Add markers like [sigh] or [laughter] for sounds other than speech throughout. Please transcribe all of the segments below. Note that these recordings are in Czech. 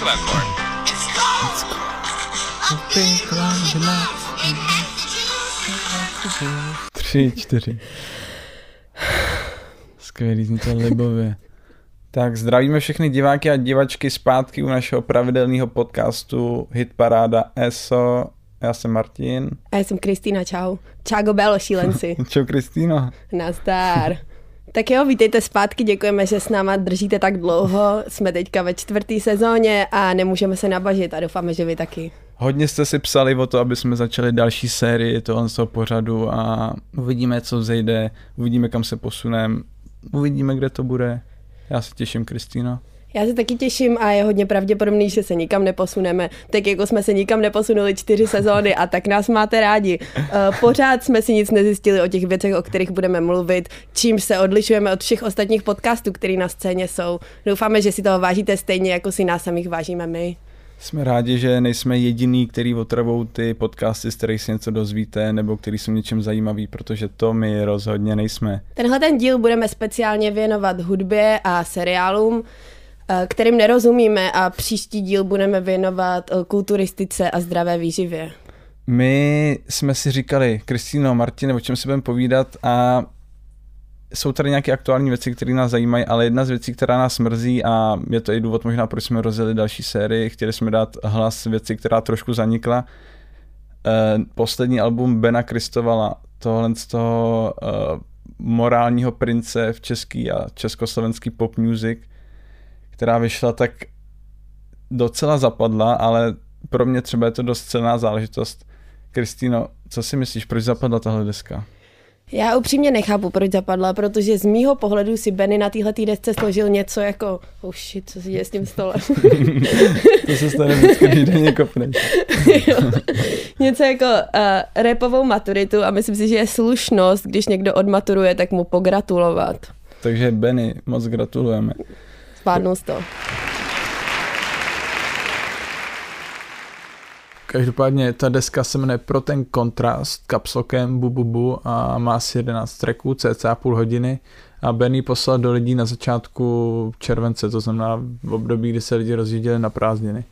like about corn? Tři, čtyři. Skvělý, zní to libově. Tak zdravíme všechny diváky a divačky zpátky u našeho pravidelného podcastu Hit Paráda ESO. Já jsem Martin. A já jsem Kristýna, čau. Čágo Belo, šílenci. [laughs] Čau Kristýno. Nazdar. Tak jo, vítejte zpátky, děkujeme, že s náma držíte tak dlouho. Jsme teďka ve čtvrtý sezóně a nemůžeme se nabažit a doufáme, že vy taky. Hodně jste si psali o to, aby jsme začali další sérii tohle toho pořadu a uvidíme, co vzejde, uvidíme, kam se posuneme, uvidíme, kde to bude. Já se těším, Kristýno. Já se taky těším a je hodně pravděpodobný, že se nikam neposuneme. Tak jako jsme se nikam neposunuli čtyři sezóny a tak nás máte rádi. Eh, Pořád jsme si nic nezjistili o těch věcech, o kterých budeme mluvit, čím se odlišujeme od všech ostatních podcastů, které na scéně jsou. Doufáme, že si toho vážíte stejně, jako si nás samých vážíme my. Jsme rádi, že nejsme jediný, který otravou ty podcasty, z kterých si něco dozvíte, nebo který jsou něčem zajímavý, protože to my rozhodně nejsme. Tenhle ten díl budeme speciálně věnovat hudbě a seriálům, kterým nerozumíme a příští díl budeme věnovat eh, kulturistice a zdravé výživě. My jsme si říkali, Kristýno, Martin, o čem si budeme povídat a jsou tady nějaké aktuální věci, které nás zajímají, ale jedna z věcí, která nás mrzí a je to i důvod možná, proč jsme rozjeli další sérii, chtěli jsme dát hlas věci, která trošku zanikla. Eh, poslední album Bena Kristovala, tohle z toho eh, morálního prince v český a československý pop music, která vyšla, tak docela zapadla, ale pro mě třeba je to dost cená záležitost. Kristýno, co si myslíš, proč zapadla tahle deska? Já upřímně nechápu, proč zapadla, protože z mýho pohledu si Benny na téhle desce složil něco jako, oh shit, co se děje s tím stolem. [laughs] to se stane vždycky, když denně kopneš. [laughs] něco jako uh, repovou maturitu a myslím si, že je slušnost, když někdo odmaturuje, tak mu pogratulovat. Takže Benny, moc gratulujeme. Zvládnul to. Každopádně ta deska se jmenuje Pro ten kontrast kapslokem bu, bu, bu a má asi 11 tracků, cca půl hodiny a Benny poslal do lidí na začátku července, to znamená v období, kdy se lidi rozjížděli na prázdniny.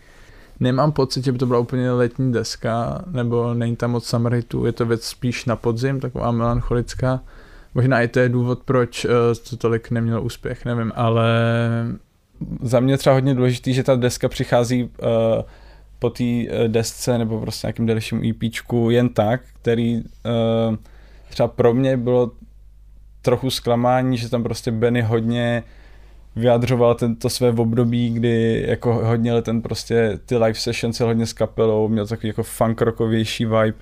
Nemám pocit, že by to byla úplně letní deska, nebo není tam moc summer hitů, je to věc spíš na podzim, taková melancholická. Možná i to je důvod, proč uh, to tolik nemělo úspěch, nevím, ale za mě třeba hodně důležitý, že ta deska přichází uh, po té eh, desce nebo prostě nějakým delším EPčku jen tak, který uh, třeba pro mě bylo trochu zklamání, že tam prostě Benny hodně vyjadřoval tento své období, kdy jako hodně ten prostě ty live sessions hodně s kapelou, měl takový jako funk rockovější vibe.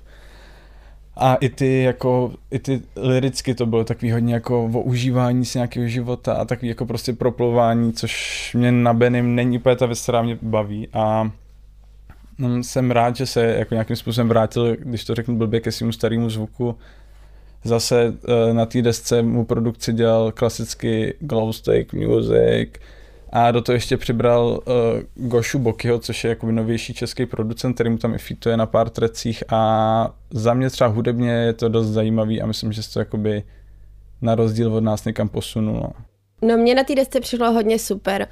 A i ty jako, i ty liricky to bylo takový hodně jako o užívání si nějakého života a takový jako prostě proplování, což mě na Benim není úplně ta věc, která mě baví. A No, jsem rád, že se jako nějakým způsobem vrátil, když to řeknu blbě, ke svému starému zvuku. Zase eh, na té desce mu produkci dělal klasicky Glowstick Music a do toho ještě přibral uh, Gošu Bokyho, což je jakoby novější český producent, který mu tam i fituje na pár trecích a za mě třeba hudebně je to dost zajímavý a myslím, že se to jakoby na rozdíl od nás někam posunulo. No mě na té desce přišlo hodně super,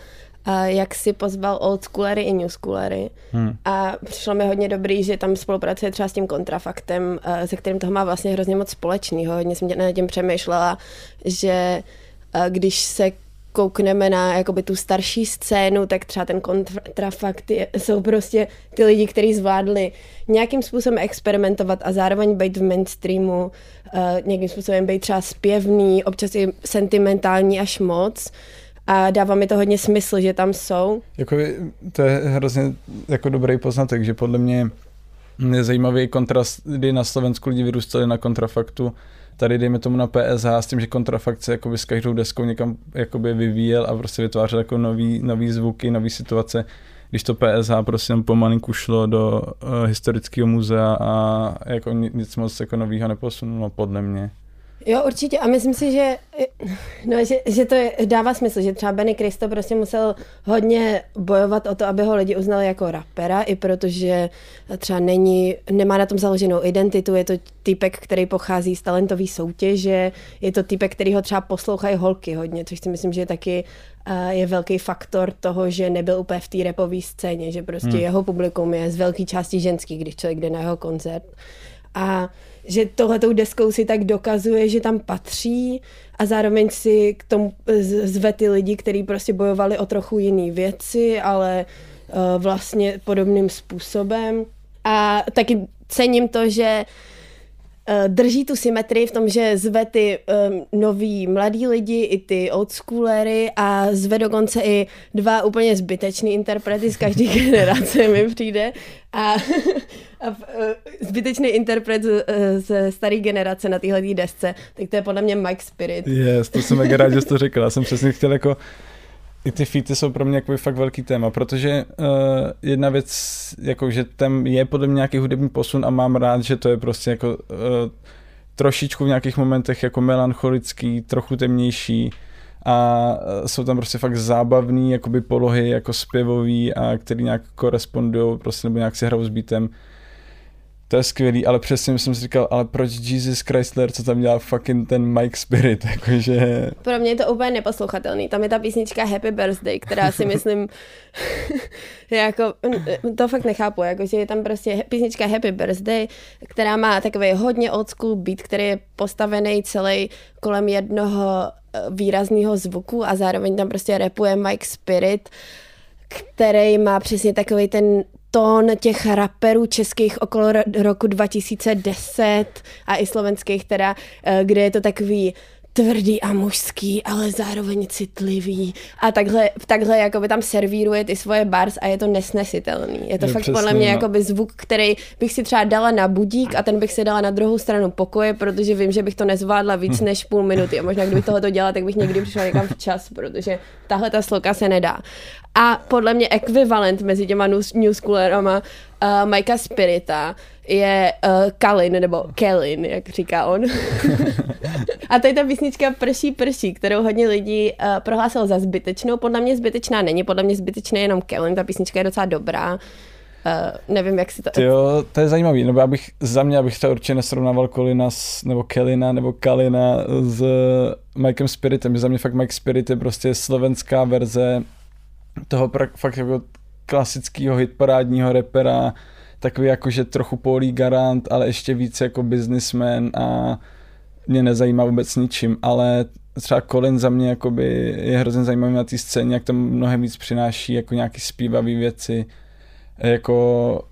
jak si pozval old schoolery i new schoolery. Hmm. A přišlo mi hodně dobrý, že tam spolupracuje třeba s tím kontrafaktem, se kterým toho má vlastně hrozně moc společného. Hodně jsem na tím přemýšlela, že když se koukneme na jakoby tu starší scénu, tak třeba ten kontrafakt je, jsou prostě ty lidi, kteří zvládli nějakým způsobem experimentovat a zároveň být v mainstreamu, uh, nějakým způsobem být třeba zpěvný, občas i sentimentální až moc a dává mi to hodně smysl, že tam jsou. Jako, to je hrozně jako dobrý poznatek, že podle mě je zajímavý kontrast, kdy na Slovensku lidi vyrůstali na kontrafaktu, tady dejme tomu na PSH s tím, že kontrafakt se jakoby s každou deskou někam jakoby vyvíjel a prostě vytvářel jako nový, nový zvuky, nový situace, když to PSH prostě pomalinku šlo do uh, historického muzea a jako nic moc jako nového neposunulo podle mě. Jo, určitě. A myslím si, že, no, že, že to je, dává smysl, že třeba Benny Cristo prostě musel hodně bojovat o to, aby ho lidi uznali jako rapera, i protože třeba není, nemá na tom založenou identitu, je to typek, který pochází z talentové soutěže, je to typek, který ho třeba poslouchají holky hodně, což si myslím, že je taky je velký faktor toho, že nebyl úplně v té repové scéně, že prostě hmm. jeho publikum je z velké části ženský, když člověk jde na jeho koncert. A že tohletou deskou si tak dokazuje, že tam patří a zároveň si k tomu zve ty lidi, kteří prostě bojovali o trochu jiné věci, ale uh, vlastně podobným způsobem. A taky cením to, že drží tu symetrii v tom, že zve ty um, nový mladí lidi, i ty oldschoolery a zve dokonce i dva úplně zbytečný interprety z každé [laughs] generace mi přijde. A [laughs] a uh, zbytečný interpret uh, ze staré generace na téhle desce, tak to je podle mě Mike Spirit. Yes, to jsem mega rád, že jsi to řekla. Já jsem přesně chtěl jako i ty featy jsou pro mě jako fakt velký téma, protože uh, jedna věc, jako že tam je podle mě nějaký hudební posun a mám rád, že to je prostě jako uh, trošičku v nějakých momentech jako melancholický, trochu temnější a jsou tam prostě fakt zábavný jakoby polohy jako zpěvový a který nějak korespondují prostě nebo nějak si hrajou s beatem to je skvělý, ale přesně jsem si říkal, ale proč Jesus Chrysler, co tam dělá fucking ten Mike Spirit, [laughs] jakože... Pro mě je to úplně neposlouchatelný. Tam je ta písnička Happy Birthday, která si myslím, [laughs] jako, to fakt nechápu, jakože je tam prostě písnička Happy Birthday, která má takový hodně old school beat, který je postavený celý kolem jednoho eh, výrazného zvuku a zároveň tam prostě repuje Mike Spirit, který má přesně takový ten tón těch raperů českých okolo roku 2010 a i slovenských teda, eh, kde je to takový tvrdý a mužský, ale zároveň citlivý. A takhle, takhle jakoby tam servíruje ty svoje bars a je to nesnesitelný. Je to je fakt přesně, podle mě no. jakoby zvuk, který bych si třeba dala na budík a ten bych si dala na druhou stranu pokoje, protože vím, že bych to nezvládla víc hm. než půl minuty. A možná kdybych tohle dělala, tak bych někdy přišla někam včas, protože tahle ta sloka se nedá. A podle mě ekvivalent mezi těma New Schoolerama uh, Mikea Spirita je uh, Kalin, nebo Kelin, jak říká on. [laughs] a to je ta písnička Prší prší, kterou hodně lidí uh, prohlásilo za zbytečnou. Podle mě zbytečná není, podle mě zbytečný je jenom Kelin, ta písnička je docela dobrá. Uh, nevím, jak si to... Jo, to je zajímavý, nebo abych, za mě, abych to určitě nesrovnával Kolina s, nebo Kelina nebo Kalina s Mikem Spiritem. Za mě fakt Mike Spirit je prostě slovenská verze toho fakt jako klasického hitparádního repera, takový jakože trochu polí garant, ale ještě víc jako businessman a mě nezajímá vůbec ničím, ale třeba Colin za mě jakoby je hrozně zajímavý na té scéně, jak to mnohem víc přináší jako nějaký zpívavý věci, jako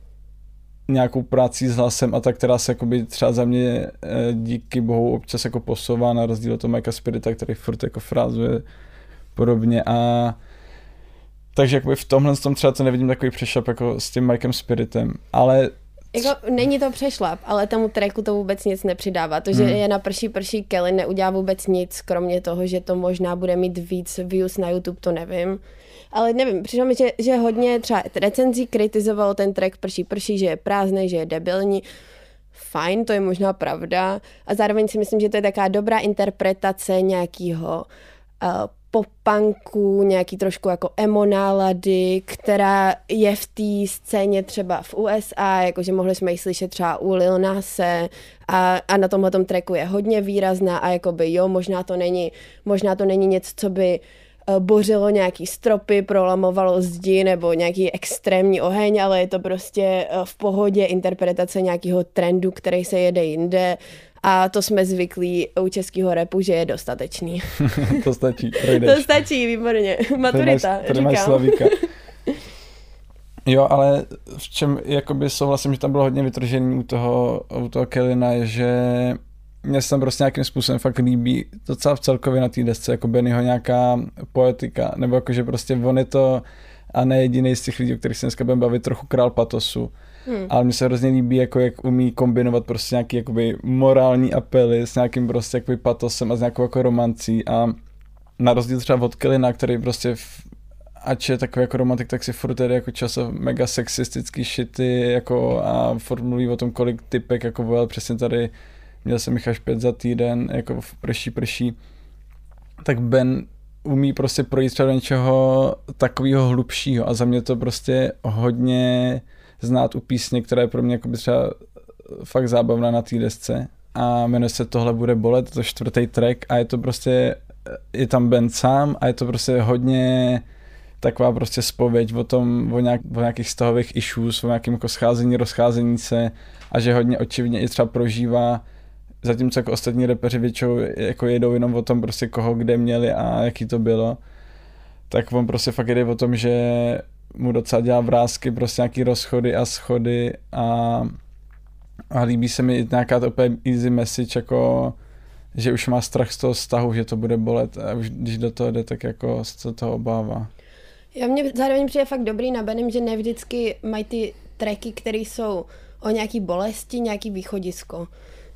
nějakou práci s hlasem a tak, která se jakoby třeba za mě eh, díky bohu občas jako posouvá na rozdíl od toho Mikea Spirita, který furt jako frázuje podobně a takže jakoby v tomhle tom třeba to nevidím takový přešlap jako s tím Mikem Spiritem, ale jako není to přešlap, ale tomu tracku to vůbec nic nepřidává. To, že hmm. je na prší prší Kelly, neudělá vůbec nic, kromě toho, že to možná bude mít víc views na YouTube, to nevím. Ale nevím, přišlo mi, že, že hodně třeba recenzí kritizovalo ten track prší prší, že je prázdný, že je debilní. Fajn, to je možná pravda. A zároveň si myslím, že to je taková dobrá interpretace nějakého uh, popanku, nějaký trošku jako emo nálady, která je v té scéně třeba v USA, jakože mohli jsme ji slyšet třeba u Lil Nase a, a na tomhle tracku je hodně výrazná a jakoby jo, možná to není, možná to není něco, co by eh, bořilo nějaký stropy, prolamovalo zdi nebo nějaký extrémní oheň, ale je to prostě eh, v pohodě interpretace nějakého trendu, který se jede jinde a to jsme zvyklí u českého repu, že je dostatečný. [laughs] to stačí, projdeš. To stačí, výborně. Maturita, tady máš, Slavíka. [laughs] Jo, ale v čem jakoby souhlasím, že tam bylo hodně vytržení u toho, u toho Kelina, je, že mě se tam prostě nějakým způsobem fakt líbí docela v celkově na té desce, jako Bennyho nějaká poetika, nebo jakože prostě on je to a ne jediný z těch lidí, o kterých se dneska budeme bavit, trochu král patosu Hmm. Ale mně se hrozně líbí, jako jak umí kombinovat prostě nějaký jakoby morální apely s nějakým prostě jakoby patosem a s nějakou jako romancí a na rozdíl třeba od Kelina, který prostě v, ač je takový jako romantik, tak si furt tedy jako často mega sexistický šity jako a furt mluví o tom, kolik typek jako vojel přesně tady měl jsem jich až pět za týden, jako v prší prší, tak Ben umí prostě projít třeba do něčeho takového hlubšího a za mě to prostě hodně znát u písně, která je pro mě jako třeba fakt zábavná na té desce. A jmenuje se Tohle bude bolet, je to čtvrtý track a je to prostě, je tam band sám a je to prostě hodně taková prostě spověď o tom, o, nějak, o nějakých stahových issues, o nějakém jako scházení, rozcházení se a že hodně očividně i třeba prožívá zatímco jako ostatní repeři většinou jako jedou jenom o tom prostě koho kde měli a jaký to bylo, tak on prostě fakt jde o tom, že mu docela dělá vrázky, prostě nějaký rozchody a schody a, a líbí se mi nějaká to úplně easy message, jako že už má strach z toho vztahu, že to bude bolet a už když do toho jde, tak jako se toho obává. Já mě zároveň přijde fakt dobrý na Benem, že ne vždycky mají ty tracky, které jsou o nějaký bolesti, nějaký východisko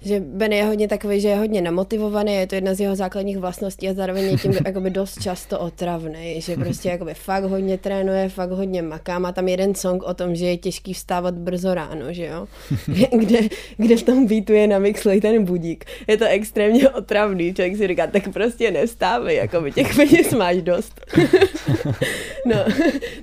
že Ben je hodně takový, že je hodně namotivovaný, je to jedna z jeho základních vlastností a zároveň je tím [laughs] jakoby dost často otravný, že prostě jakoby fakt hodně trénuje, fakt hodně maká. Má tam jeden song o tom, že je těžký vstávat brzo ráno, že jo? [laughs] kde, kde v tom beatu je namixlej ten budík. Je to extrémně otravný, člověk si říká, tak prostě nevstávej, jakoby těch peněz máš dost. [laughs] no,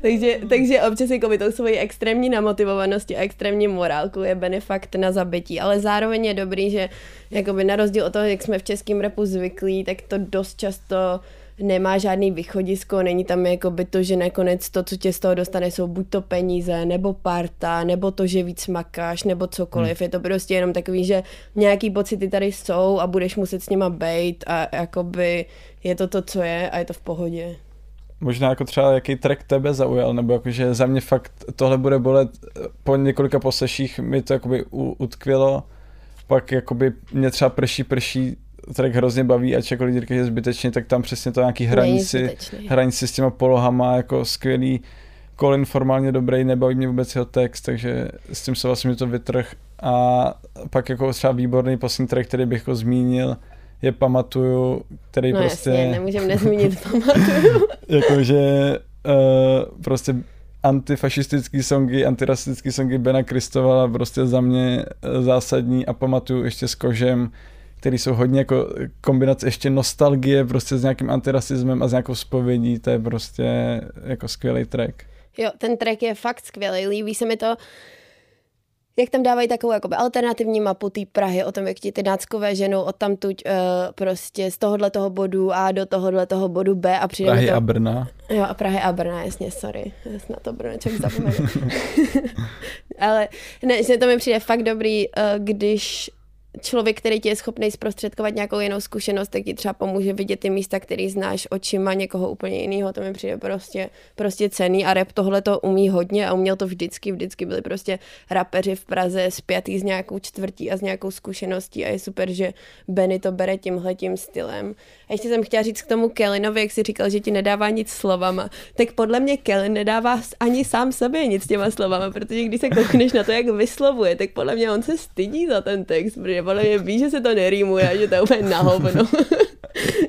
takže, takže občas jakoby tou svojí extrémní namotivovanosti a extrémní morálku je Ben fakt na zabití, ale zároveň je dobrý, že jakoby na rozdíl od toho, jak jsme v českém repu zvyklí, tak to dost často nemá žádný východisko, není tam jakoby to, že nakonec to, co tě z toho dostane, jsou buď to peníze, nebo parta, nebo to, že víc makáš, nebo cokoliv. Hmm. Je to prostě jenom takový, že nějaký pocity tady jsou a budeš muset s nima bejt a jakoby je to to, co je a je to v pohodě. Možná jako třeba jaký track tebe zaujal, nebo jakože za mě fakt tohle bude bolet po několika poseších mi to jakoby utkvělo pak jakoby mě třeba prší, prší track hrozně baví a jako lidi říkají, že zbytečně, tak tam přesně to nějaký hranici, hranici s těma polohama, jako skvělý Colin formálně dobrý, nebaví mě vůbec jeho text, takže s tím se vlastně to vytrh a pak jako třeba výborný poslední track, který bych jako zmínil, je Pamatuju, který no prostě... jasně, nemůžeme nezmínit Pamatuju. [laughs] jakože uh, prostě antifašistický songy, antirasistický songy Bena Kristovala prostě za mě eh, zásadní a pamatuju ještě s kožem, který jsou hodně jako kombinace ještě nostalgie prostě s nějakým antirasismem a s nějakou spovědí, to je prostě jako skvělý track. Jo, ten track je fakt skvělý, líbí se mi to, jak tam dávají takovou jakoby alternativní mapu té Prahy o tom, jak ti ty náckové ženou od tamtuť uh, prostě z tohohle toho bodu A do tohohle toho bodu B a přijde Prahy to... a Brna. Jo, a Prahy a Brna, jasně, sorry. Na to Brneček zapomenu. [laughs] [laughs] Ale ne, že to mi přijde fakt dobrý, uh, když člověk, který ti je schopný zprostředkovat nějakou jinou zkušenost, tak ti třeba pomůže vidět ty místa, který znáš očima někoho úplně jiného. To mi přijde prostě, prostě cený a rap tohle to umí hodně a uměl to vždycky. Vždycky byli prostě rapeři v Praze spjatý s nějakou čtvrtí a s nějakou zkušeností a je super, že Benny to bere tímhletím stylem. A ještě jsem chtěla říct k tomu Kellinovi, jak si říkal, že ti nedává nic slovama, tak podle mě Kellin nedává ani sám sobě nic těma slovama, protože když se koukneš na to, jak vyslovuje, tak podle mě on se stydí za ten text, protože podle mě ví, že se to nerýmuje a že to je úplně na hovno. [laughs]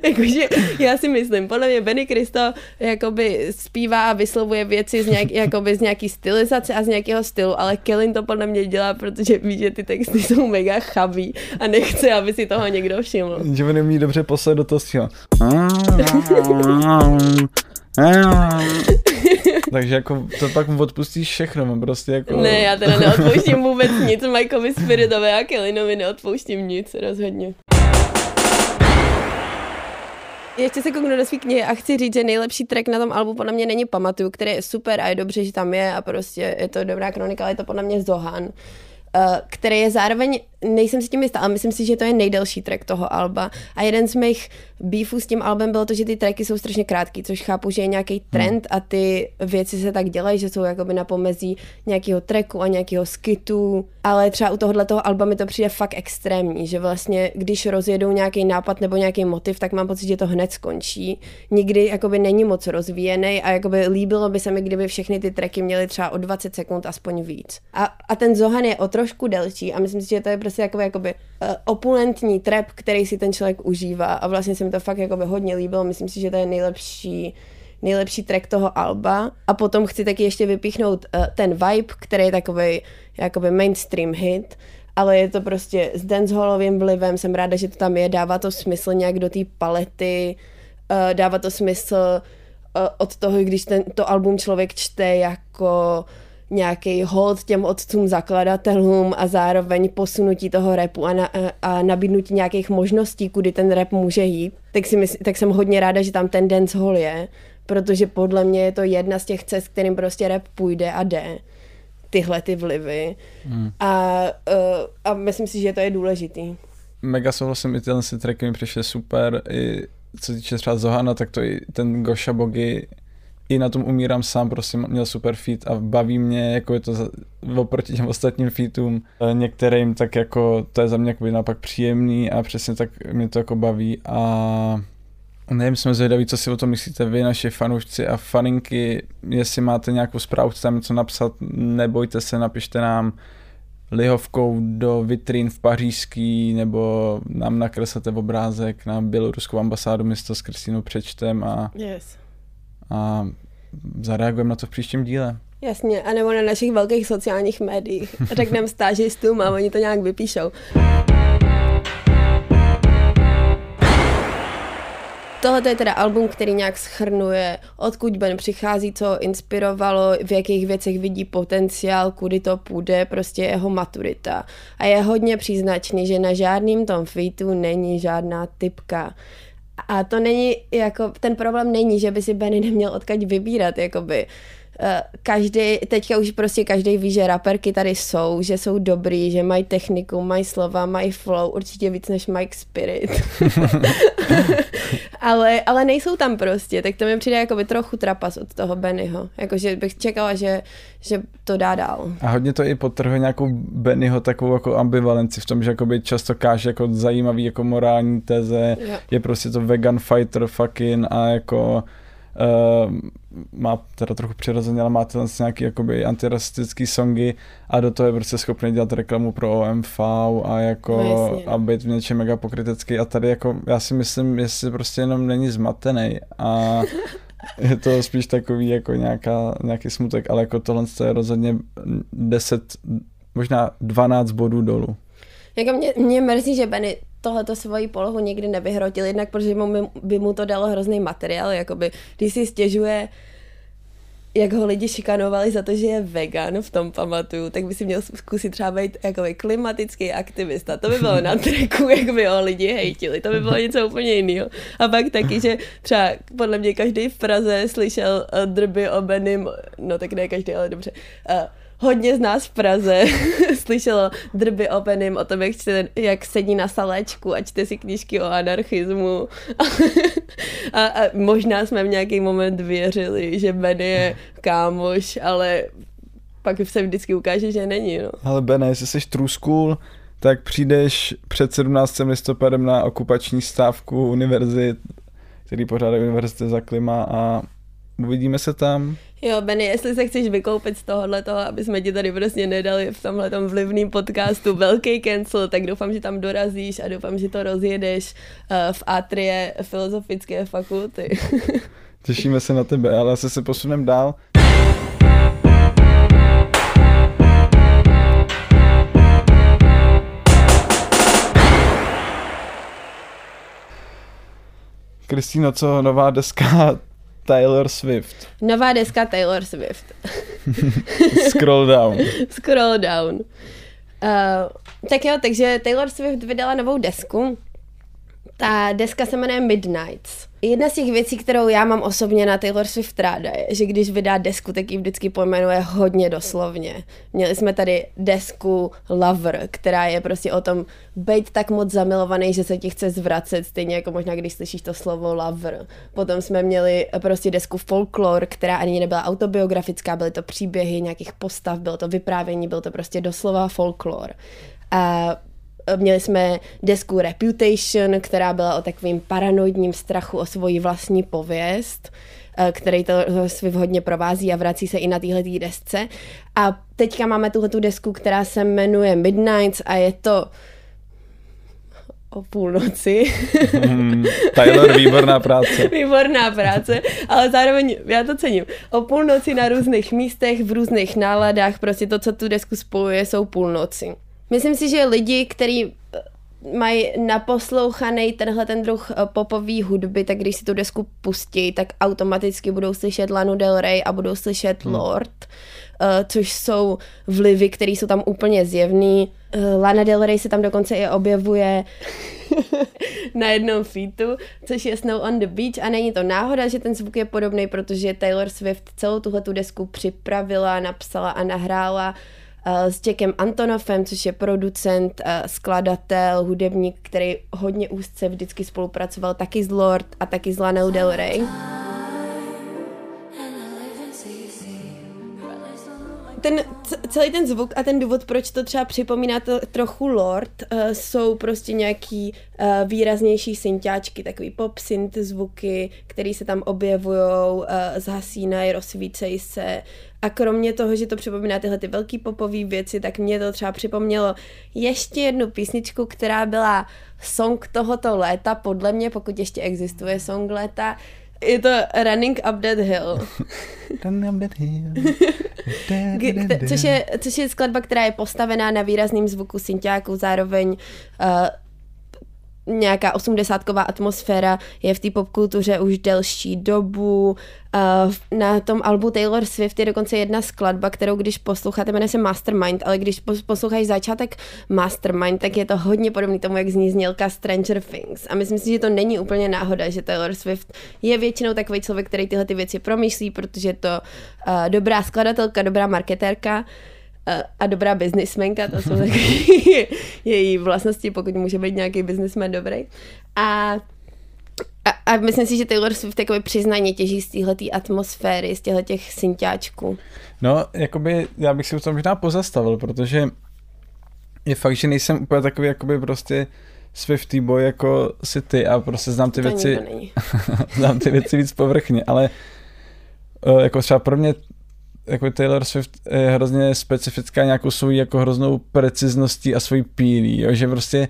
Jakože já si myslím, podle mě Benny Kristo jakoby zpívá a vyslovuje věci z, nějak, jakoby z nějaký stylizace a z nějakého stylu, ale Kellen to podle mě dělá, protože ví, že ty texty jsou mega chabý a nechce, aby si toho někdo všiml. Že on umí dobře poslat do toho [laughs] [laughs] Takže jako to pak mu odpustíš všechno, prostě jako... Ne, já teda neodpouštím [laughs] vůbec nic Mikeovi Spiritové a Kellinovi neodpouštím nic, rozhodně. Ještě se kouknu do své knihy a chci říct, že nejlepší track na tom albu podle mě není Pamatuju, který je super a je dobře, že tam je a prostě je to dobrá kronika, ale je to podle mě Zohan. Uh, který je zároveň, nejsem si tím jistá, ale myslím si, že to je nejdelší track toho alba. A jeden z mých beefů s tím albem bylo to, že ty tracky jsou strašně krátký, což chápu, že je nějaký hmm. trend a ty věci se tak dělají, že jsou jakoby na pomezí nějakého tracku a nějakého skitu, ale třeba u tohohle toho alba mi to přijde fakt extrémní, že vlastně když rozjedou nějaký nápad nebo nějaký motiv, tak mám pocit, že to hned skončí. Nikdy jakoby není moc rozvíjený a jakoby líbilo by se mi, kdyby všechny ty tracky měly třeba o 20 sekund aspoň víc. A, a ten Zohan je o trošku delší a myslím si, že to je prostě jakoby, jakoby uh, opulentní trap, který si ten člověk užívá. A vlastně se mi to fakt jakoby hodně líbilo. Myslím si, že to je nejlepší nejlepší track toho alba. A potom chci taky ještě vypíchnout uh, ten vibe, který je takový jakoby mainstream hit. Ale je to prostě s dancehallovým vlivem, jsem ráda, že to tam je, dává to smysl nějak do té palety, uh, dává to smysl uh, od toho, když ten, to album člověk čte jako nějaký hold těm otcům zakladatelům a zároveň posunutí toho repu a, na, a nabídnutí nějakých možností, kudy ten rap může jít, tak, si mysl, tak jsem hodně ráda, že tam ten dancehall je, protože podle mě je to jedna z těch cest, kterým prostě rap půjde a jde tyhle ty vlivy. Hmm. A, uh, a myslím si, že to je důležitý. Mega souhlasím, i tyhle tracky mi přišly super, i co týče třeba Zohana, tak to i ten Gosha Bogi i na tom umírám sám, prostě měl super feat a baví mě, jako je to za, oproti těm ostatním featům, eh, některým tak jako, to je za mě jako naopak příjemný a přesně tak mě to jako baví a Nevím, jsme zvědaví, co si o tom myslíte vy, naši fanoušci a faninky. Jestli máte nějakou zprávu, chcete tam něco napsat, nebojte se, napište nám lihovkou do vitrín v pařížský, nebo nám nakreslete obrázek na běloruskou ambasádu, my to s Kristýnou přečtem a, yes. A zareagujeme na to v příštím díle. Jasně, anebo na našich velkých sociálních médiích. Řekneme stážistům a oni to nějak vypíšou. Tohle je teda album, který nějak schrnuje, odkud Ben přichází, co inspirovalo, v jakých věcech vidí potenciál, kudy to půjde, prostě jeho maturita. A je hodně příznačný, že na žádným tom featu není žádná typka. A to není, jako, ten problém není, že by si Benny neměl odkaď vybírat, jakoby. Eh, každý, teďka už prostě každý ví, že raperky tady jsou, že jsou dobrý, že mají techniku, mají slova, mají flow, určitě víc než Mike Spirit. [laughs] ale, ale nejsou tam prostě, tak to mi přijde jako by trochu trapas od toho Bennyho. Jakože bych čekala, že, že to dá dál. A hodně to i potrhuje nějakou Bennyho takovou jako ambivalenci v tom, že jakoby často káže jako zajímavý jako morální teze, jo. je prostě to vegan fighter fucking a jako Uh, má teda trochu přirozeně, ale má tenhle nějaký jakoby antirasistický songy a do toho je prostě schopný dělat reklamu pro OMV a jako no, a být v něčem mega pokrytecký a tady jako já si myslím, jestli prostě jenom není zmatený a [laughs] je to spíš takový jako nějaká, nějaký smutek, ale jako tohle je rozhodně 10, možná 12 bodů dolů. Jako mě, mě mrzí, že Benny tohleto svoji polohu nikdy nevyhrotil, jednak protože mu, by mu to dalo hrozný materiál, jakoby, když si stěžuje jak ho lidi šikanovali za to, že je vegan, v tom pamatuju, tak by si měl zkusit třeba být jakoby klimatický aktivista. To by bylo na [laughs] treku, jak by ho lidi hejtili. To by bylo něco úplně jiného. A pak taky, že třeba podle mě každý v Praze slyšel uh, drby o Benim, no tak ne každý, ale dobře, uh, hodně z nás v Praze [laughs] slyšelo drby o o tom, jak, čte, jak sedí na saléčku a čte si knížky o anarchismu. [laughs] a, a možná jsme v nějaký moment věřili, že Ben je kámoš, ale pak se vždycky ukáže, že není. No. Ale Bene, jestli jsi true school, tak přijdeš před 17. listopadem na okupační stávku univerzit, který pořádají univerzity za klima a uvidíme se tam. Jo, Benny, jestli se chceš vykoupit z tohohle toho, aby jsme ti tady prostě nedali v tomhle vlivným podcastu velký cancel, tak doufám, že tam dorazíš a doufám, že to rozjedeš uh, v Atrie filozofické fakulty. [laughs] Těšíme se na tebe, ale asi se posuneme dál. Kristýno, co nová deska Taylor Swift. Nová deska Taylor Swift. [laughs] Scroll down. [laughs] Scroll down. Uh, tak jo, takže Taylor Swift vydala novou desku. Ta deska se jmenuje Midnights. Jedna z těch věcí, kterou já mám osobně na Taylor Swift ráda, je, že když vydá desku, tak ji vždycky pojmenuje hodně doslovně. Měli jsme tady desku Lover, která je prostě o tom být tak moc zamilovaný, že se ti chce zvracet, stejně jako možná, když slyšíš to slovo Lover. Potom jsme měli prostě desku Folklore, která ani nebyla autobiografická, byly to příběhy nějakých postav, bylo to vyprávění, bylo to prostě doslova folklore. A Měli jsme desku Reputation, která byla o takovým paranoidním strachu o svoji vlastní pověst, eh, který to Swift hodně provází a vrací se i na téhle desce. A teďka máme tuhle desku, která se jmenuje Midnights a je to o půlnoci. Hmm, [laughs] Taylor, výborná práce. výborná práce, ale zároveň já to cením. O půlnoci na různých místech, v různých náladách, prostě to, co tu desku spojuje, jsou půlnoci Myslím si, že lidi, kteří mají naposlouchaný tenhle ten druh eh, popový hudby, tak když si tu desku pustí, tak automaticky budou slyšet Lanu Del Rey a budou slyšet hmm. Lord, uh, což jsou vlivy, které jsou tam úplně zjevný. Lana Del Rey se tam dokonce i objevuje [laughs] na jednom featu, což je Snow on the Beach a není to náhoda, že ten zvuk je podobný, protože Taylor Swift celou tuhle tu desku připravila, napsala a nahrála Eh, s Jackem Antonoffem, což je producent, eh, skladatel, hudebník, který hodně úzce vždycky spolupracoval taky s Lord a taky s Lanou Del Rey. Ten, celý ten zvuk a ten důvod, proč to třeba připomíná to trochu Lord, uh, jsou prostě nějaký uh, výraznější synťáčky, takový pop synth zvuky, které se tam objevují, uh, zhasínají, rozsvícejí se. A kromě toho, že to připomíná tyhle ty velký popové věci, tak mě to třeba připomnělo ještě jednu písničku, která byla song tohoto léta, podle mě, pokud ještě existuje song léta, je to Running Up That Hill. [laughs] Running Up That Hill. [laughs] což, je, což je skladba, která je postavená na výrazným zvuku synťáků, zároveň uh, nějaká osmdesátková atmosféra je v té popkultuře už delší dobu. Na tom albu Taylor Swift je dokonce jedna skladba, kterou když posloucháte, jmenuje se Mastermind, ale když posloucháš začátek Mastermind, tak je to hodně podobný tomu, jak zní znělka Stranger Things. A myslím si, že to není úplně náhoda, že Taylor Swift je většinou takový člověk, který tyhle ty věci promýšlí, protože je to dobrá skladatelka, dobrá marketérka, a dobrá biznismenka, to jsou [laughs] takové její vlastnosti, pokud může být nějaký biznismen dobrý. A a, a myslím si, že Taylor Swift takové přiznání těží z téhle atmosféry, z těchto těch synťáčků. No, jakoby, já bych si u tom možná pozastavil, protože je fakt, že nejsem úplně takový jakoby prostě Swifty boy jako si ty a prostě znám ty to věci [laughs] znám ty věci víc povrchně, ale eh, jako třeba pro mě jako Taylor Swift je hrozně specifická nějakou svou jako hroznou precizností a svojí pílí, jo, že prostě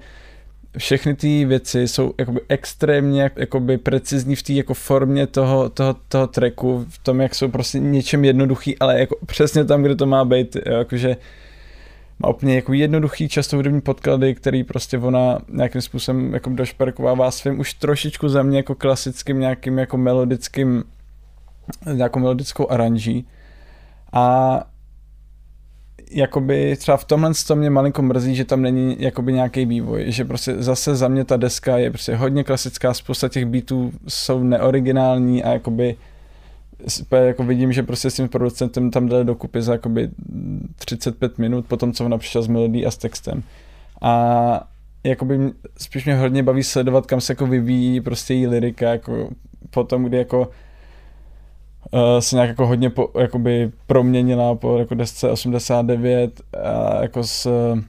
všechny ty věci jsou jakoby extrémně jakoby precizní v té jako formě toho, toho, toho tracku, v tom, jak jsou prostě něčem jednoduchý, ale jako přesně tam, kde to má být, jo, jakože má úplně jako jednoduchý, často hudební podklady, který prostě ona nějakým způsobem jako došperkovává svým už trošičku za mě jako klasickým nějakým jako melodickým nějakou melodickou aranží a jakoby třeba v tomhle to mě malinko mrzí, že tam není jakoby nějaký vývoj, že prostě zase za mě ta deska je prostě hodně klasická, spousta těch beatů jsou neoriginální a jakoby jako vidím, že prostě s tím producentem tam dali dokupy za jakoby 35 minut po tom, co ona přišla s melodí a s textem. A jakoby spíš mě hodně baví sledovat, kam se jako vyvíjí prostě její lirika, jako potom, kdy jako se nějak jako hodně po, jakoby proměnila po jako desce 89 a jako s uh,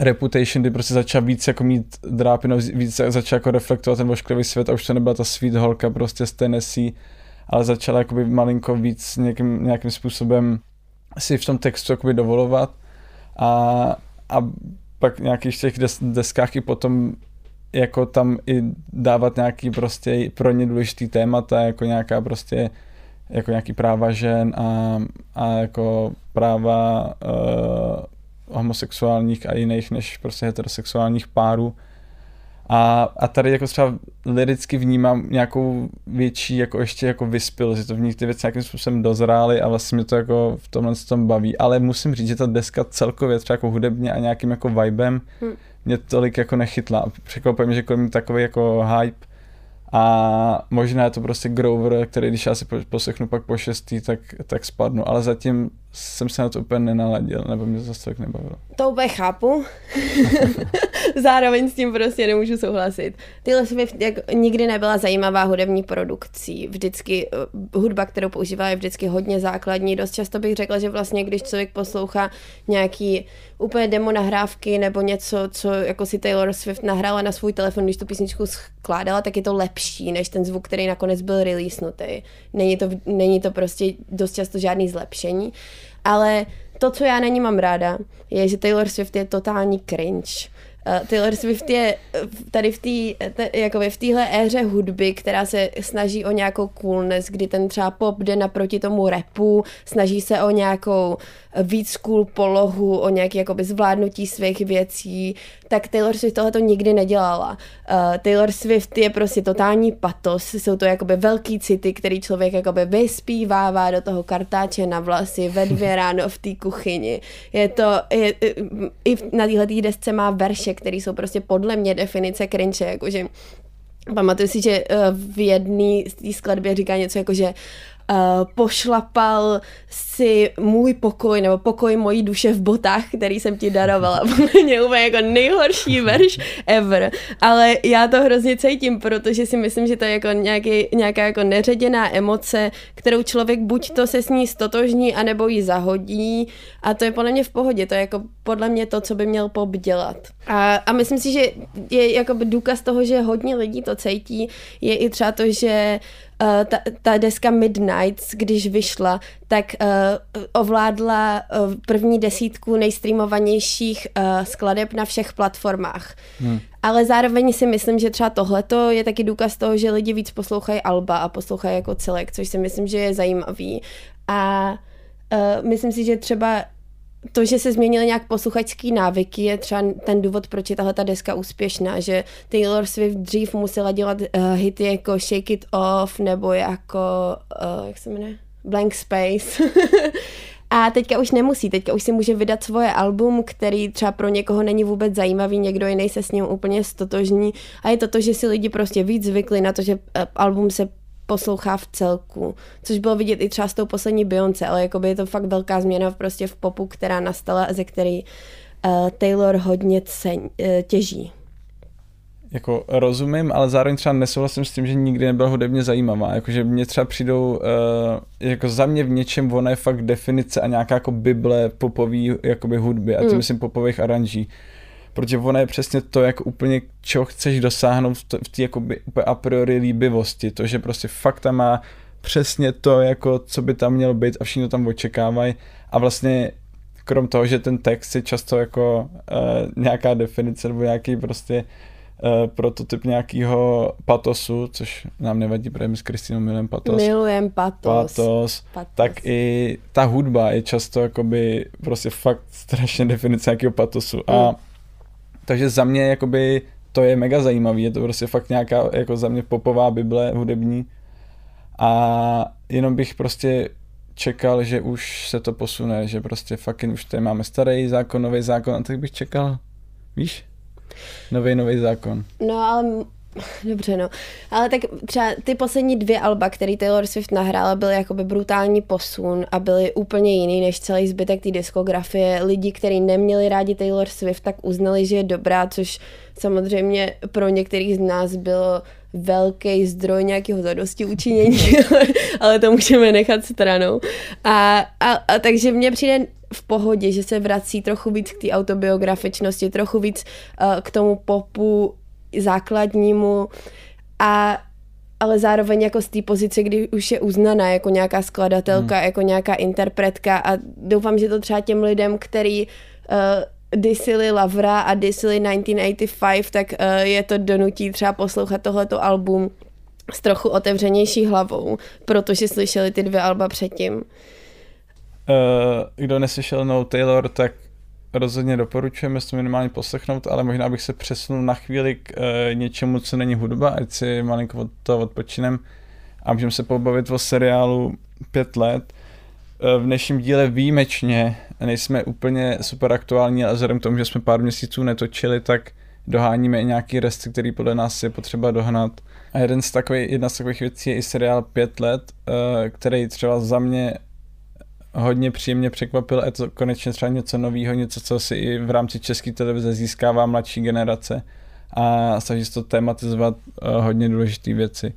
Reputation, kdy prostě začal víc jako mít drápy, no, víc začal jako reflektovat ten vošklivý svět a už to nebyla ta sweet holka prostě z Tennessee, ale začala jakoby malinko víc nějakým, nějakým způsobem si v tom textu jakoby dovolovat a, a pak nějakých těch des, deskách i potom jako tam i dávat nějaký prostě pro ně důležitý témata, jako nějaká prostě jako nějaký práva žen a, a jako práva uh, homosexuálních a jiných než prostě heterosexuálních párů. A, a tady jako třeba liricky vnímám nějakou větší jako ještě jako vyspěl, že to v nich ty věci nějakým způsobem dozrály a vlastně mě to jako v tomhle tom baví. Ale musím říct, že ta deska celkově třeba jako hudebně a nějakým jako vibem hmm. mě tolik jako nechytla. Překvapuje mě, že kolem takový jako hype a možná je to prostě Grover, který když já si poslechnu pak po šestý, tak, tak spadnu, ale zatím jsem se na to úplně nenaladil, nebo mě zase tak nebavilo. To úplně chápu. [laughs] Zároveň s tím prostě nemůžu souhlasit. Taylor Swift jak nikdy nebyla zajímavá hudební produkcí. Vždycky uh, hudba, kterou používá, je vždycky hodně základní. Dost často bych řekla, že vlastně, když člověk poslouchá nějaký úplně demo nahrávky nebo něco, co jako si Taylor Swift nahrála na svůj telefon, když tu písničku skládala, tak je to lepší než ten zvuk, který nakonec byl releasenutý. Není to, není to prostě dost často žádný zlepšení. Ale to, co já na ní mám ráda, je, že Taylor Swift je totální cringe. Uh, Taylor Swift je tady v té jakoby v téhle éře hudby, která se snaží o nějakou coolness, kdy ten třeba pop jde naproti tomu repu, snaží se o nějakou víc cool polohu, o nějaké jakoby zvládnutí svých věcí, tak Taylor Swift tohle to nikdy nedělala. Uh, Taylor Swift je prostě totální patos, jsou to jakoby velký city, který člověk jakoby vyspívává do toho kartáče na vlasy ve dvě [laughs] ráno v té kuchyni. Je to, je, i na téhle desce má verše, které jsou prostě podle mě definice cringe, jakože Pamatuju si, že uh, v jedné z té skladbě říká něco jako, že uh, pošlapal si můj pokoj nebo pokoj mojí duše v botách, který jsem ti darovala. [laughs] mě úplně jako nejhorší verš ever. Ale já to hrozně cítím, protože si myslím, že to je jako nějaký, nějaká jako neředěná emoce, kterou člověk buď to se s ní stotožní, anebo ji zahodí a to je podle mě v pohodě. To je jako podle mě to, co by měl pop dělat. A, a myslím si, že je jako důkaz toho, že hodně lidí to cítí, je i třeba to, že uh, ta, ta deska Midnights, když vyšla, tak uh, ovládla uh, první desítku nejstreamovanějších uh, skladeb na všech platformách. Hmm. Ale zároveň si myslím, že třeba tohleto je taky důkaz toho, že lidi víc poslouchají Alba a poslouchají jako celek, což si myslím, že je zajímavý. A uh, myslím si, že třeba to, že se změnily nějak posluchačský návyky, je třeba ten důvod, proč je tahle ta deska úspěšná, že Taylor Swift dřív musela dělat uh, hity jako Shake It Off nebo jako, uh, jak se jmenuje? Blank Space. [laughs] A teďka už nemusí, teďka už si může vydat svoje album, který třeba pro někoho není vůbec zajímavý, někdo jiný se s ním úplně stotožní. A je to to, že si lidi prostě víc zvykli na to, že eh, album se poslouchá v celku, což bylo vidět i třeba s tou poslední Beyoncé, ale jakoby je to fakt velká změna v prostě v popu, která nastala a ze který uh, Taylor hodně ceň, uh, těží. Jako rozumím, ale zároveň třeba nesouhlasím s tím, že nikdy nebyla hudebně zajímavá. Jakože mě třeba přijdou, uh, jako za mě v něčem ona je fakt definice a nějaká jako bible popový jakoby hudby a tím mm. myslím popových aranží protože ona je přesně to, jak úplně čeho chceš dosáhnout v té jakoby úplně a priori líbivosti, to, že prostě fakt tam má přesně to, jako co by tam mělo být a všichni tam očekávají a vlastně krom toho, že ten text je často jako uh, nějaká definice nebo nějaký prostě uh, prototyp nějakého patosu, což nám nevadí, protože my s Kristýnou milujeme patos. Milujem patos. patos. Patos. Tak i ta hudba je často jakoby prostě fakt strašně definice nějakého patosu. Mm. A takže za mě jakoby to je mega zajímavý, je to prostě fakt nějaká jako za mě popová bible hudební a jenom bych prostě čekal, že už se to posune, že prostě fakt už tady máme starý zákon, nový zákon a tak bych čekal, víš, nový nový zákon. No ale [laughs] Dobře, no. Ale tak třeba ty poslední dvě alba, který Taylor Swift nahrála, byly jakoby brutální posun a byly úplně jiný než celý zbytek té diskografie. Lidi, kteří neměli rádi Taylor Swift, tak uznali, že je dobrá, což samozřejmě pro některých z nás bylo velký zdroj nějakého zadosti učinění, [laughs] ale to můžeme nechat stranou. A, a, a takže mně přijde v pohodě, že se vrací trochu víc k té autobiografičnosti, trochu víc uh, k tomu popu základnímu a ale zároveň jako z té pozice, kdy už je uznaná jako nějaká skladatelka, hmm. jako nějaká interpretka a doufám, že to třeba těm lidem, který uh, disili Lavra a disili 1985, tak uh, je to donutí třeba poslouchat tohleto album s trochu otevřenější hlavou, protože slyšeli ty dvě alba předtím. Uh, kdo neslyšel No Taylor, tak rozhodně doporučujeme si to minimálně poslechnout, ale možná bych se přesunul na chvíli k e, něčemu, co není hudba, ať si malinko od toho odpočinem a můžeme se pobavit o seriálu pět let. E, v dnešním díle výjimečně nejsme úplně super aktuální, ale vzhledem k tomu, že jsme pár měsíců netočili, tak doháníme i nějaký resty, který podle nás je potřeba dohnat. A jeden z takových, jedna z takových věcí je i seriál Pět let, e, který třeba za mě hodně příjemně překvapil, je to konečně třeba něco nového, něco, co si i v rámci české televize získává mladší generace a snaží se to tematizovat uh, hodně důležité věci.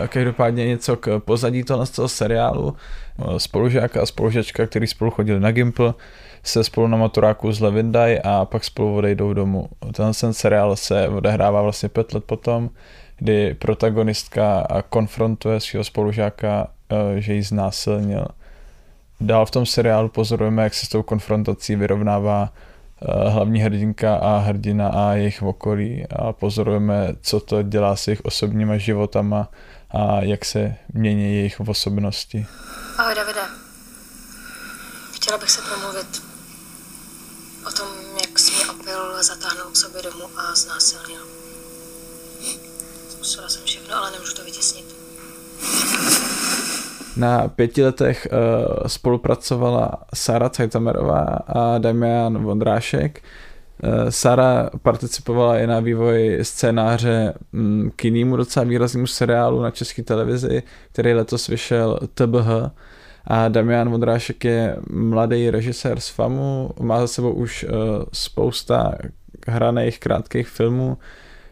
Uh, každopádně něco k pozadí toho, seriálu. Uh, spolužáka a spolužačka, který spolu chodili na Gimple, se spolu na motoráku zlevindaj a pak spolu odejdou domů. Ten, ten seriál se odehrává vlastně pět let potom, kdy protagonistka konfrontuje svého spolužáka, eh, že ji znásilnil. Dál v tom seriálu pozorujeme, jak se s tou konfrontací vyrovnává eh, hlavní hrdinka a hrdina a jejich okolí a pozorujeme, co to dělá s jejich osobníma životama a jak se mění jejich osobnosti. Ahoj Davide. Chtěla bych se promluvit o tom, jak jsi mě opil, zatáhnul k sobě domů a znásilnil. Zkusila jsem všechno, ale nemůžu to vytěsnit. Na pěti letech uh, spolupracovala Sara Cajtamerová a Damian Vondrášek. Uh, Sara participovala i na vývoji scénáře um, k jinému docela výraznému seriálu na české televizi, který letos vyšel TBH. A Damian Vondrášek je mladý režisér z FAMu, má za sebou už uh, spousta hraných krátkých filmů,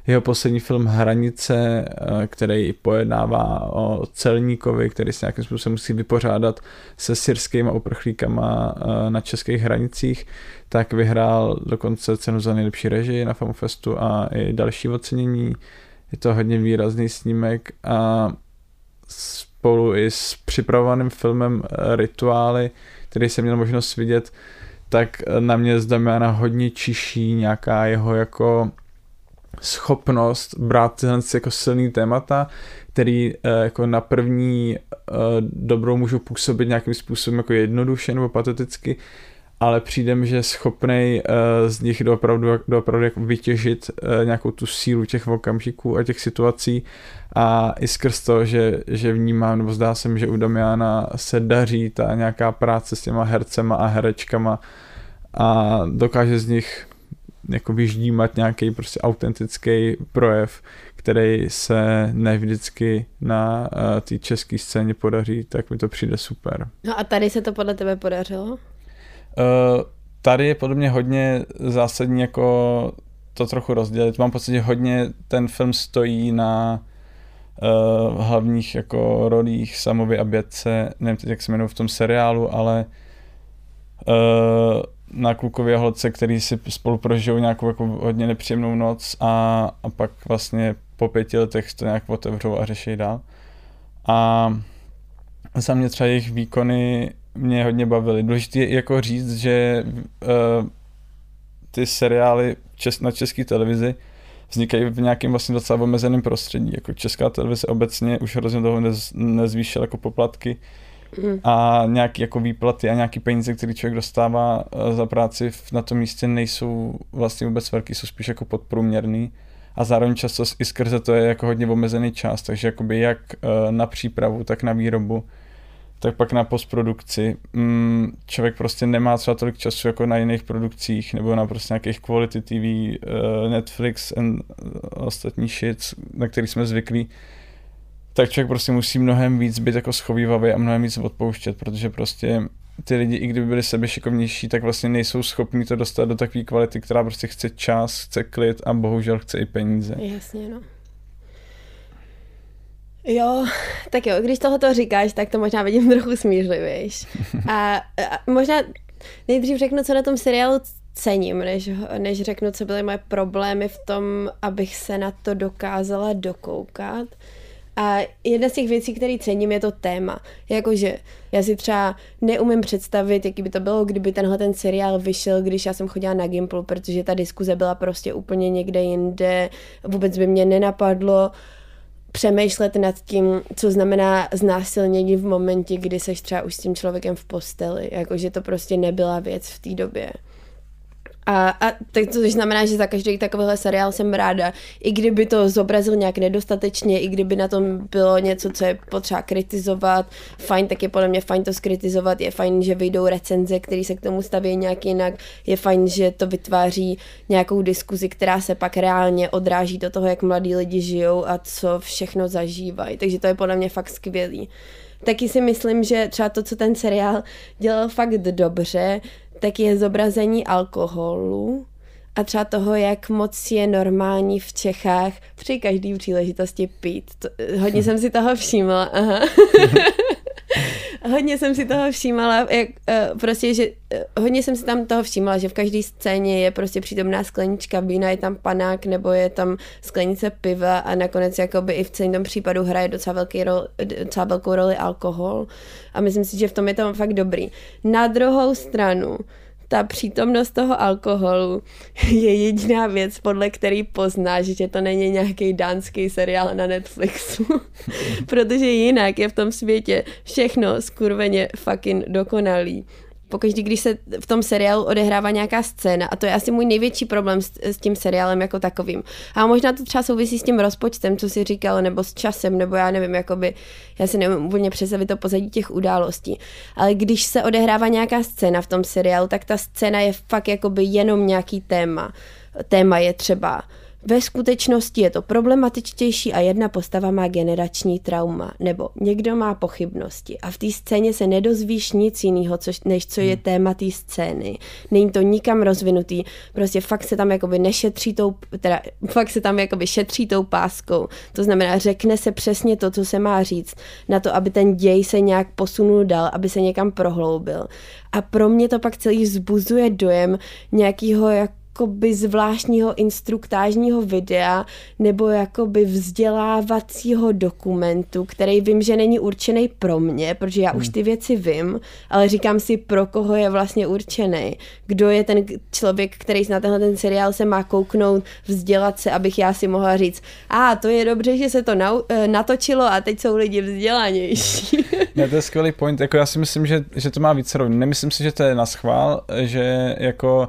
jeho poslední film Hranice, eh, který pojednává o celníkovi, který se nějakým způsobem musí vypořádat se syrskými uprchlíkama eh, na českých hranicích, tak vyhrál dokonce cenu za nejlepší režii na Famofestu a i další ocenění. Je to hodně výrazný snímek a spolu i s připravovaným filmem Rituály, který jsem měl možnost vidět, tak na mě z Damiana hodně čiší nějaká jeho jako schopnost brát tyhle jako silný témata, který uh, jako na první dobrou můžou působit nějakým způsobem jako jednoduše nebo pateticky, ale přijde mi, že je schopný uh, z nich doopravdu, doopravdu jako vytěžit uh, nějakou tu sílu těch okamžiků a těch situací a i skrz to, že, že vnímám, nebo zdá se mi, že u Damiana se daří ta nějaká práce s těma hercema a herečkama a dokáže z nich jako vyždímat nějaký prostě autentický projev, který se nevždycky na uh, té české scéně podaří, tak mi to přijde super. No a tady se to podle tebe podařilo? Uh, tady je podle mě hodně zásadní jako to trochu rozdělit. Mám pocit, že hodně ten film stojí na uh, hlavních jako rolích Samovi a Bětce, nevím teď, jak se jmenují v tom seriálu, ale uh, na klukově holce, který si spolu prožijou nějakou jako hodně nepříjemnou noc a, a pak vlastně po pěti letech to nějak otevřou a řeší dál. A za mě třeba jejich výkony mě hodně bavily. Důležité je jako říct, že uh, ty seriály čes, na české televizi vznikají v nějakém vlastně docela omezeném prostředí. Jako česká televize obecně už hrozně toho nez, nezvýšila jako poplatky mm. a nějaký jako výplaty a nějaký peníze, které člověk dostává eh, za práci na tom místě nejsou vlastně vůbec velký, jsou spíš jako podprůměrný a zároveň často i skrze to je jako hodně omezený čas, takže jakoby jak eh, na přípravu, tak na výrobu, tak pak na postprodukci. Mm, člověk prostě nemá třeba tolik času jako na jiných produkcích nebo na prostě nějakých quality TV, eh, Netflix a ostatní shit, na který jsme zvyklí tak člověk prostě musí mnohem víc být jako schovývavý a mnohem víc odpouštět, protože prostě ty lidi, i kdyby byli sebe šikovnější, tak vlastně nejsou schopni to dostat do takové kvality, která prostě chce čas, chce klid a bohužel chce i peníze. Jasně, no. Jo, tak jo, když tohoto říkáš, tak to možná vidím trochu smířlivějš. A, a možná nejdřív řeknu, co na tom seriálu cením, než, než řeknu, co byly moje problémy v tom, abych se na to dokázala dokoukat. A jedna z těch věcí, které cením, je to téma. Jakože já si třeba neumím představit, jaký by to bylo, kdyby tenhle ten seriál vyšel, když já jsem chodila na Gimplu, protože ta diskuze byla prostě úplně někde jinde. Vůbec by mě nenapadlo přemýšlet nad tím, co znamená znásilnění v momentě, kdy seš třeba už s tím člověkem v posteli. Jakože to prostě nebyla věc v té době. A, a tak to znamená, že za každý takovýhle seriál jsem ráda. I kdyby to zobrazil nějak nedostatečně, i kdyby na tom bylo něco, co je potřeba kritizovat, fajn, tak je podle mě fajn to skritizovat, je fajn, že vyjdou recenze, které se k tomu staví nějak jinak, je fajn, že to vytváří nějakou diskuzi, která se pak reálně odráží do toho, jak mladí lidi žijou a co všechno zažívají. Takže to je podle mě fakt skvělý. Taky si myslím, že třeba to, co ten seriál dělal fakt dobře, tak je zobrazení alkoholu a třeba toho, jak moc je normální v Čechách při každé příležitosti pít. To, hodně [laughs] jsem si toho všimla. Aha. [laughs] [laughs] hodně jsem si toho všímala, jak, uh, prostě, že uh, hodně jsem si tam toho všímala, že v každé scéně je prostě přítomná sklenička vína, je tam panák nebo je tam sklenice piva a nakonec jakoby i v celém tom případu hraje docela, velký rol, docela velkou roli alkohol a myslím si, že v tom je to fakt dobrý. Na druhou stranu, ta přítomnost toho alkoholu [laughs] je jediná věc, podle který poznáš, že to není nějaký dánský seriál na Netflixu. [laughs] Protože jinak je v tom světě všechno skurveně fucking dokonalý pokaždý, když se v tom seriálu odehrává nějaká scéna, a to je asi můj největší problém s, s tím seriálem jako takovým. A možná to třeba souvisí s tím rozpočtem, co si říkal, nebo s časem, nebo já nevím, jakoby, já si nevím úplně představit to pozadí těch událostí. Ale když se odehrává nějaká scéna v tom seriálu, tak ta scéna je fakt jakoby jenom nějaký téma. Téma je třeba ve skutečnosti je to problematičtější a jedna postava má generační trauma, nebo někdo má pochybnosti a v té scéně se nedozvíš nic jiného, než co je hmm. téma té scény. Není to nikam rozvinutý, prostě fakt se tam jakoby nešetří tou, teda fakt se tam jakoby šetří tou páskou. To znamená, řekne se přesně to, co se má říct, na to, aby ten děj se nějak posunul dál, aby se někam prohloubil. A pro mě to pak celý vzbuzuje dojem nějakého jako jakoby zvláštního instruktážního videa nebo jakoby vzdělávacího dokumentu, který vím, že není určený pro mě, protože já hmm. už ty věci vím, ale říkám si, pro koho je vlastně určený. Kdo je ten člověk, který na tenhle ten seriál se má kouknout, vzdělat se, abych já si mohla říct, a to je dobře, že se to nau- eh, natočilo a teď jsou lidi vzdělanější. [laughs] ne, to je skvělý point. Jako já si myslím, že, že to má více rovin. Nemyslím si, že to je na schvál, že jako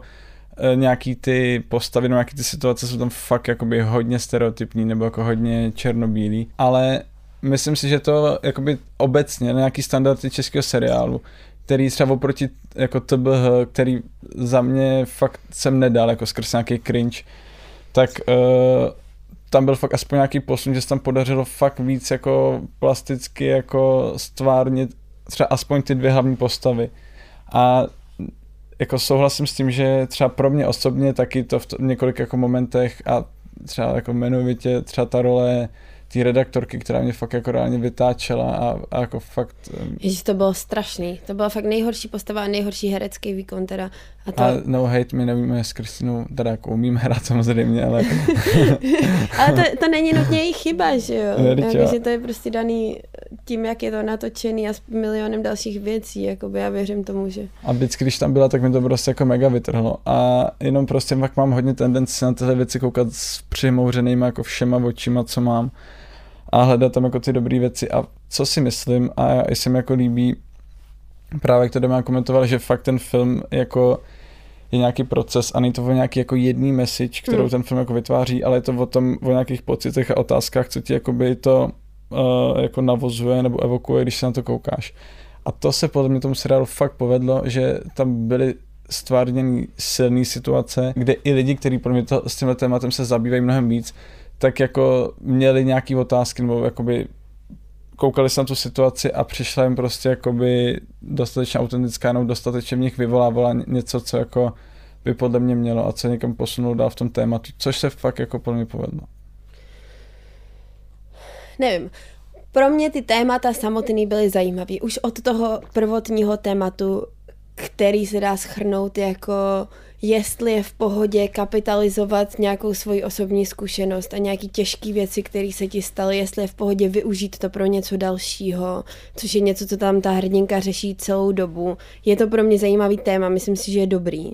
nějaký ty postavy, nějaký ty situace jsou tam fakt jakoby hodně stereotypní nebo jako hodně černobílý, ale myslím si, že to jakoby obecně nějaký standardy českého seriálu, který třeba oproti jako TBH, který za mě fakt jsem nedal jako skrz nějaký cringe, tak uh, tam byl fakt aspoň nějaký posun, že se tam podařilo fakt víc jako plasticky jako stvárnit třeba aspoň ty dvě hlavní postavy. A jako souhlasím s tím, že třeba pro mě osobně taky to v několika jako momentech a třeba jako jmenovitě třeba ta role té redaktorky, která mě fakt jako reálně vytáčela a, a jako fakt... Ježiš, to bylo strašný. To byla fakt nejhorší postava a nejhorší herecký výkon teda. A, to... a no hate, my nevíme s Kristinou, teda jako umím hrát samozřejmě, ale... [laughs] ale to, to není nutně její chyba, že jo? Jako, že to je prostě daný tím, jak je to natočený a s milionem dalších věcí, jakoby já věřím tomu, že... A vždycky, když tam byla, tak mi to prostě jako mega vytrhlo. A jenom prostě pak mám hodně tendenci na tyhle věci koukat s přimouřenýma jako všema očima, co mám a hledat tam jako ty dobré věci a co si myslím a jestli mi jako líbí právě jak to Damian komentoval, že fakt ten film jako je nějaký proces a není to o nějaký jako jedný message, kterou hmm. ten film jako vytváří, ale je to o tom, o nějakých pocitech a otázkách, co ti jakoby to uh, jako navozuje nebo evokuje, když se na to koukáš. A to se podle mě tomu seriálu fakt povedlo, že tam byly stvárněny silné situace, kde i lidi, kteří pro mě to, s tímhle tématem se zabývají mnohem víc, tak jako měli nějaký otázky nebo jakoby koukali se na tu situaci a přišla jim prostě jakoby dostatečně autentická, nebo dostatečně v nich vyvolávala něco, co jako by podle mě mělo a co někam posunul dál v tom tématu, což se fakt jako podle mě povedlo. Nevím, pro mě ty témata samotný byly zajímavé. Už od toho prvotního tématu, který se dá schrnout jako jestli je v pohodě kapitalizovat nějakou svoji osobní zkušenost a nějaký těžké věci, které se ti staly, jestli je v pohodě využít to pro něco dalšího, což je něco, co tam ta hrdinka řeší celou dobu. Je to pro mě zajímavý téma, myslím si, že je dobrý.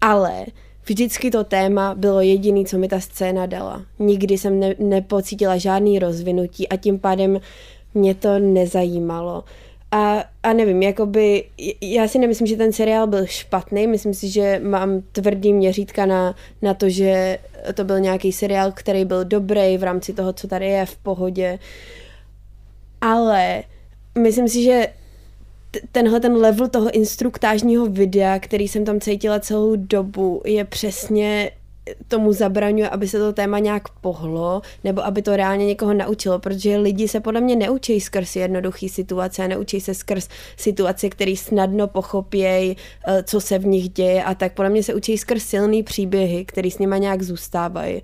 Ale vždycky to téma bylo jediný, co mi ta scéna dala. Nikdy jsem ne- nepocítila žádný rozvinutí a tím pádem mě to nezajímalo. A, a nevím, jakoby, já si nemyslím, že ten seriál byl špatný, myslím si, že mám tvrdý měřítka na, na to, že to byl nějaký seriál, který byl dobrý v rámci toho, co tady je v pohodě. Ale myslím si, že tenhle ten level toho instruktážního videa, který jsem tam cítila celou dobu, je přesně tomu zabraňuje, aby se to téma nějak pohlo, nebo aby to reálně někoho naučilo, protože lidi se podle mě neučí skrz jednoduchý situace neučí se skrz situace, které snadno pochopějí, eh, co se v nich děje a tak podle mě se učí skrz silný příběhy, které s nima nějak zůstávají.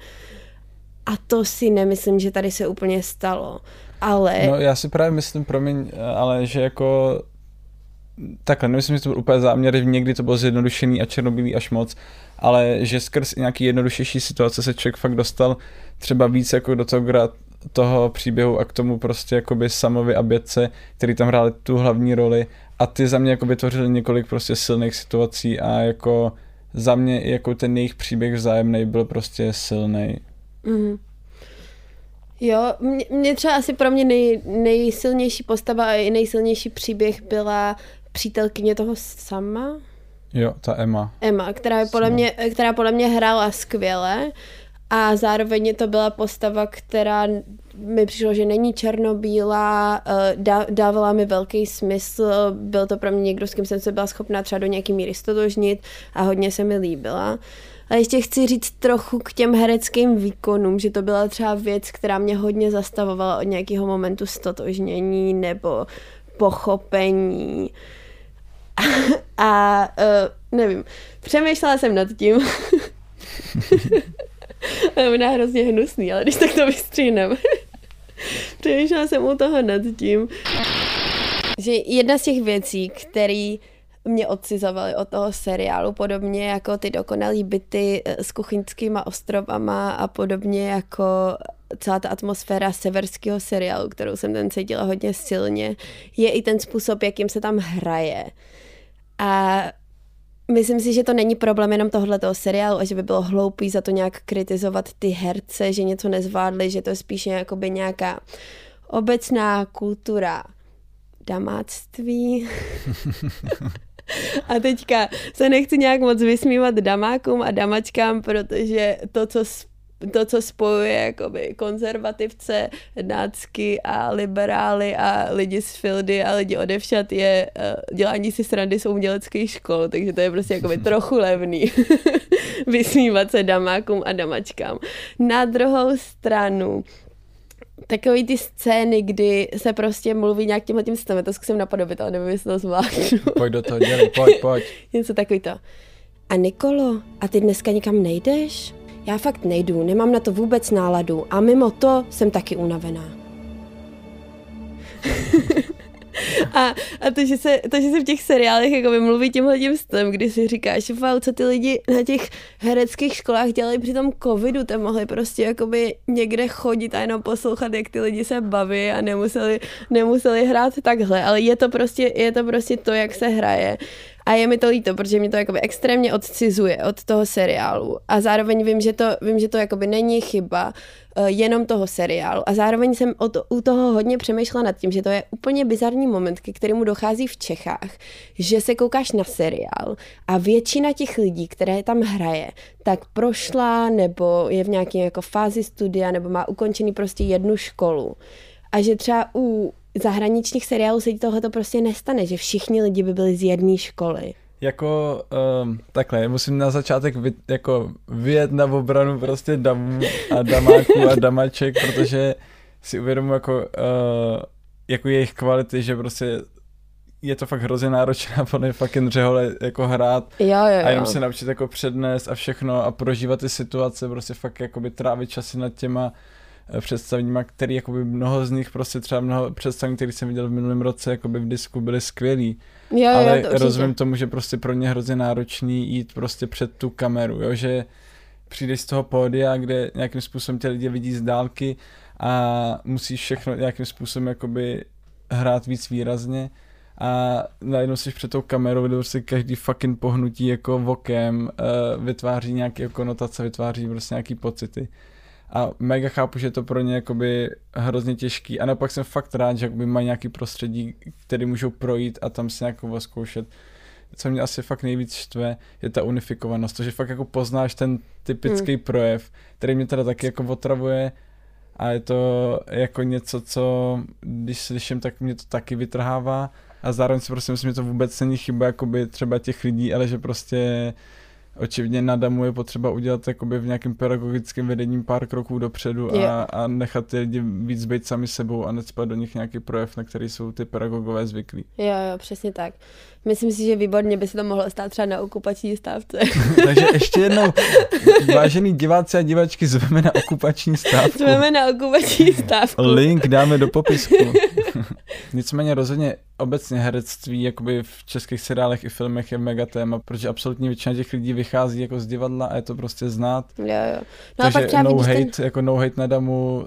A to si nemyslím, že tady se úplně stalo. Ale... No já si právě myslím, promiň, ale že jako takhle, nemyslím, že to byl úplně záměr, někdy to bylo zjednodušený a černobílý až moc, ale že skrz nějaký jednodušější situace se člověk fakt dostal třeba víc jako do toho, toho příběhu a k tomu prostě jakoby Samovi a Bětce, který tam hráli tu hlavní roli a ty za mě jako vytvořili několik prostě silných situací a jako za mě jako ten jejich příběh vzájemný byl prostě silný. Mm. Jo, mě, mě třeba asi pro mě nej, nejsilnější postava a i nejsilnější příběh byla přítelkyně toho sama. Jo, ta Emma. Emma, která, je podle mě, která podle mě hrála skvěle a zároveň to byla postava, která mi přišlo, že není černobílá, eh, dávala mi velký smysl, byl to pro mě někdo, s kým jsem se byla schopná třeba do nějaký míry stotožnit a hodně se mi líbila. A ještě chci říct trochu k těm hereckým výkonům, že to byla třeba věc, která mě hodně zastavovala od nějakého momentu stotožnění nebo pochopení. [laughs] A, a uh, nevím, přemýšlela jsem nad tím. [laughs] Ona je hrozně hnusný, ale když tak to vystříhneme. [laughs] Přemýšlela jsem u toho nad tím, že jedna z těch věcí, které mě odcizovaly od toho seriálu, podobně jako ty dokonalé byty eh, s kuchyňskýma ostrovama a podobně jako celá ta atmosféra severského seriálu, kterou jsem ten cítila hodně silně, je i ten způsob, jakým se tam hraje. A Myslím si, že to není problém jenom tohoto seriálu a že by bylo hloupý za to nějak kritizovat ty herce, že něco nezvládli, že to je spíše jakoby nějaká obecná kultura damáctví. [laughs] [laughs] A teďka se nechci nějak moc vysmívat damákům a damačkám, protože to, co to, co spojuje jakoby konzervativce, nácky a liberály a lidi z Fildy a lidi odevšat je uh, dělání si srandy z uměleckých škol, takže to je prostě jakoby [laughs] trochu levný [laughs] vysmívat se damákům a damačkám. Na druhou stranu, takový ty scény, kdy se prostě mluví nějak tímhle tím stylem, to zkusím napodobit, ale nevím, jestli to zvládnu. [laughs] Pojď do toho, dělej, pojď, pojď. [laughs] Něco takový to. A Nikolo, a ty dneska nikam nejdeš? Já fakt nejdu, nemám na to vůbec náladu a mimo to jsem taky unavená. [laughs] a, a to, že se, to, že se v těch seriálech jako mluví tímhle tím stylem, kdy si říkáš, wow, co ty lidi na těch hereckých školách dělají při tom covidu, tam mohli prostě jakoby někde chodit a jenom poslouchat, jak ty lidi se baví a nemuseli, nemuseli hrát takhle, ale je to prostě, je to prostě to, jak se hraje. A je mi to líto, protože mě to jakoby extrémně odcizuje od toho seriálu. A zároveň vím, že to, vím, že to jakoby není chyba uh, jenom toho seriálu. A zároveň jsem od, u toho hodně přemýšlela nad tím, že to je úplně bizarní moment, ke kterému dochází v Čechách, že se koukáš na seriál a většina těch lidí, které tam hraje, tak prošla nebo je v nějaké jako fázi studia nebo má ukončený prostě jednu školu. A že třeba u zahraničních seriálů se tohle to prostě nestane, že všichni lidi by byli z jedné školy. Jako um, takhle, musím na začátek vy, jako vyjet na obranu prostě damů a damáků a damaček, protože si uvědomuji jako, uh, jako jejich kvality, že prostě je to fakt hrozně náročné [laughs] podle fucking řehole jako hrát jo, jo, jo. a jenom se naučit jako přednést a všechno a prožívat ty situace, prostě fakt jakoby trávit časy nad těma představeníma, který jakoby mnoho z nich prostě třeba mnoho představení, který jsem viděl v minulém roce jakoby v disku byly skvělý. Jo, ale jo, to rozumím tomu, že prostě pro ně hrozně náročný jít prostě před tu kameru, jo, že přijdeš z toho pódia, kde nějakým způsobem tě lidi vidí z dálky a musíš všechno nějakým způsobem jakoby hrát víc výrazně a najednou jsi před tou kamerou, kde prostě každý fucking pohnutí jako vokem uh, vytváří nějaké konotace, vytváří prostě nějaký pocity a mega chápu, že je to pro ně jakoby hrozně těžký a naopak jsem fakt rád, že jakoby mají nějaký prostředí, který můžou projít a tam si nějakou zkoušet. Co mě asi fakt nejvíc štve, je ta unifikovanost, to, že fakt jako poznáš ten typický hmm. projev, který mě teda taky jako otravuje a je to jako něco, co když slyším, tak mě to taky vytrhává a zároveň si prostě myslím, že to vůbec není chyba jakoby třeba těch lidí, ale že prostě očividně na damu je potřeba udělat jakoby v nějakém pedagogickém vedením pár kroků dopředu a, a nechat ty lidi víc být sami sebou a necpat do nich nějaký projev, na který jsou ty pedagogové zvyklí. Jo, jo, přesně tak. Myslím si, že výborně by se to mohlo stát třeba na okupační stávce. [laughs] Takže ještě jednou, vážený diváci a divačky, zveme na okupační stávku. Zveme na okupační stávku. Link dáme do popisku. [laughs] Nicméně rozhodně obecně herectví jakoby v českých seriálech i filmech je mega téma, protože absolutně většina těch lidí vychází jako z divadla a je to prostě znát. Jo, jo. No Takže a pak třeba no hate, ten... jako no hate na damu,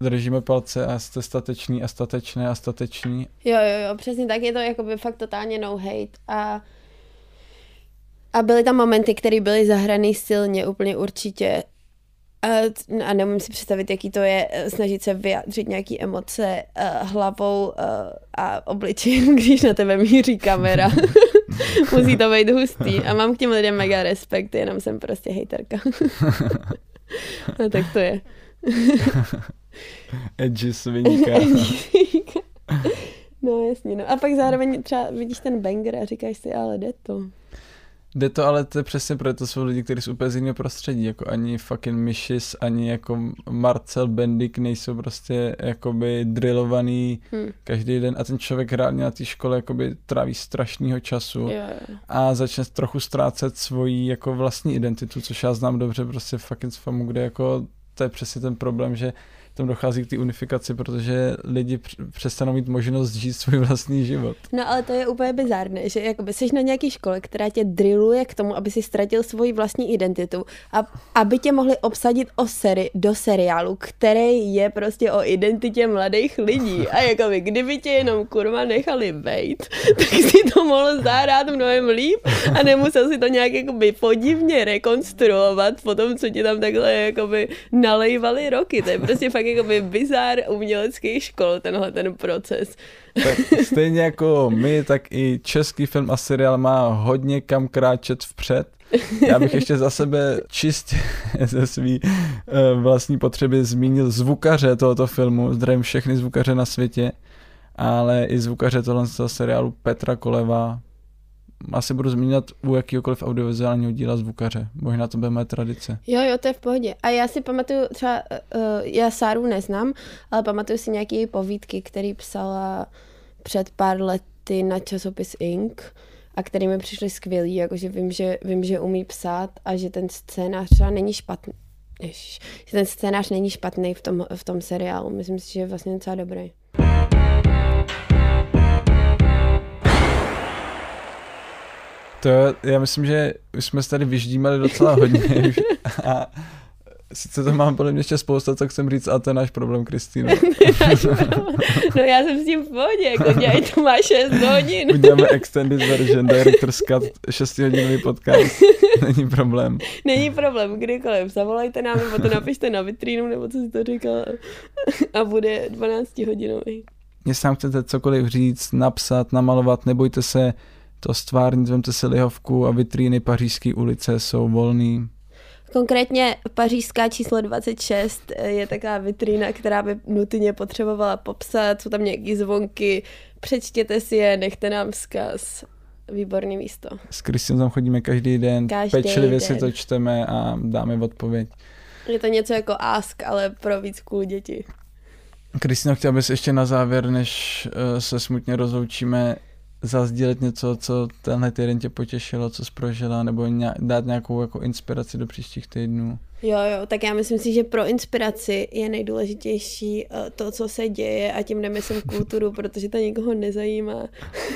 držíme palce a jste statečný a statečné a stateční. Jo, jo, jo, přesně tak, je to jakoby fakt totálně no hate a a byly tam momenty, které byly zahraný silně, úplně určitě. A, a nemůžu si představit, jaký to je eh, snažit se vyjádřit nějaké emoce uh, hlavou uh, a obličejem, [laughs] když na tebe míří kamera. [laughs] Musí to být hustý. A mám k těm lidem mega respekt, jenom jsem prostě hejterka. a [laughs] tak to je. Edgy svinka. no jasně, no. A pak zároveň třeba vidíš ten banger a říkáš si, ale jde to. Jde to, ale to je přesně proto, to jsou lidi, kteří jsou úplně z jiného prostředí, jako ani fucking Mishis, ani jako Marcel Bendik nejsou prostě jakoby drillovaný hmm. každý den a ten člověk reálně na té škole jakoby tráví strašného času yeah. a začne trochu ztrácet svoji jako vlastní identitu, což já znám dobře prostě fucking z FAMu, kde jako to je přesně ten problém, že tam dochází k té unifikaci, protože lidi přestanou mít možnost žít svůj vlastní život. No ale to je úplně bizárné, že jakoby jsi na nějaké škole, která tě drilluje k tomu, aby si ztratil svoji vlastní identitu a aby tě mohli obsadit o seri, do seriálu, který je prostě o identitě mladých lidí. A jakoby, kdyby tě jenom kurva nechali bejt, [laughs] tak si to mohl zahrát mnohem líp a nemusel si to nějak jakoby podivně rekonstruovat po tom, co ti tam takhle jakoby nalejvali roky. To je prostě fakt tak jakoby bizár uměleckých škol, tenhle ten proces. Tak stejně jako my, tak i český film a seriál má hodně kam kráčet vpřed. Já bych ještě za sebe čistě [laughs] ze svý uh, vlastní potřeby zmínil zvukaře tohoto filmu, zdravím všechny zvukaře na světě, ale i zvukaře tohle seriálu Petra Koleva, asi budu zmínit u jakýkoliv audiovizuálního díla zvukaře. Možná to bude moje tradice. Jo, jo, to je v pohodě. A já si pamatuju, třeba uh, já Sáru neznám, ale pamatuju si nějaké povídky, které psala před pár lety na časopis Ink a který mi přišly skvělý, jakože vím, že, vím, že umí psát a že ten scénář třeba není špatný. Ježiš, že ten scénář není špatný v tom, v tom seriálu. Myslím si, že je vlastně docela dobrý. To já myslím, že už jsme se tady vyždímali docela hodně [laughs] a sice to mám podle mě ještě spousta, co chcem říct, a to je náš problém, Kristýna. [laughs] no já jsem s tím v pohodě, jako dělej, to má 6 hodin. Uděláme extended version, director's cut, 6 hodinový podcast, [laughs] není problém. Není problém, kdykoliv, zavolajte nám, nebo to napište na vitrínu, nebo co si to říkal, a bude 12 hodinový. Mě sám chcete cokoliv říct, napsat, namalovat, nebojte se, to stvárnit, vemte si lihovku a vitríny Pařížské ulice jsou volný. Konkrétně pařížská číslo 26 je taková vitrína, která by nutně potřebovala popsat, jsou tam nějaký zvonky, přečtěte si je, nechte nám vzkaz. Výborný místo. S Kristým tam chodíme každý den, každý pečlivě den. si to čteme a dáme odpověď. Je to něco jako ask, ale pro víc cool děti. Kristýno, chtěl bys ještě na závěr, než uh, se smutně rozloučíme, zazdílet něco, co tenhle týden tě potěšilo, co jsi prožila, nebo ně, dát nějakou jako inspiraci do příštích týdnů? Jo, jo, tak já myslím si, že pro inspiraci je nejdůležitější uh, to, co se děje a tím nemyslím kulturu, [laughs] protože to nikoho nezajímá.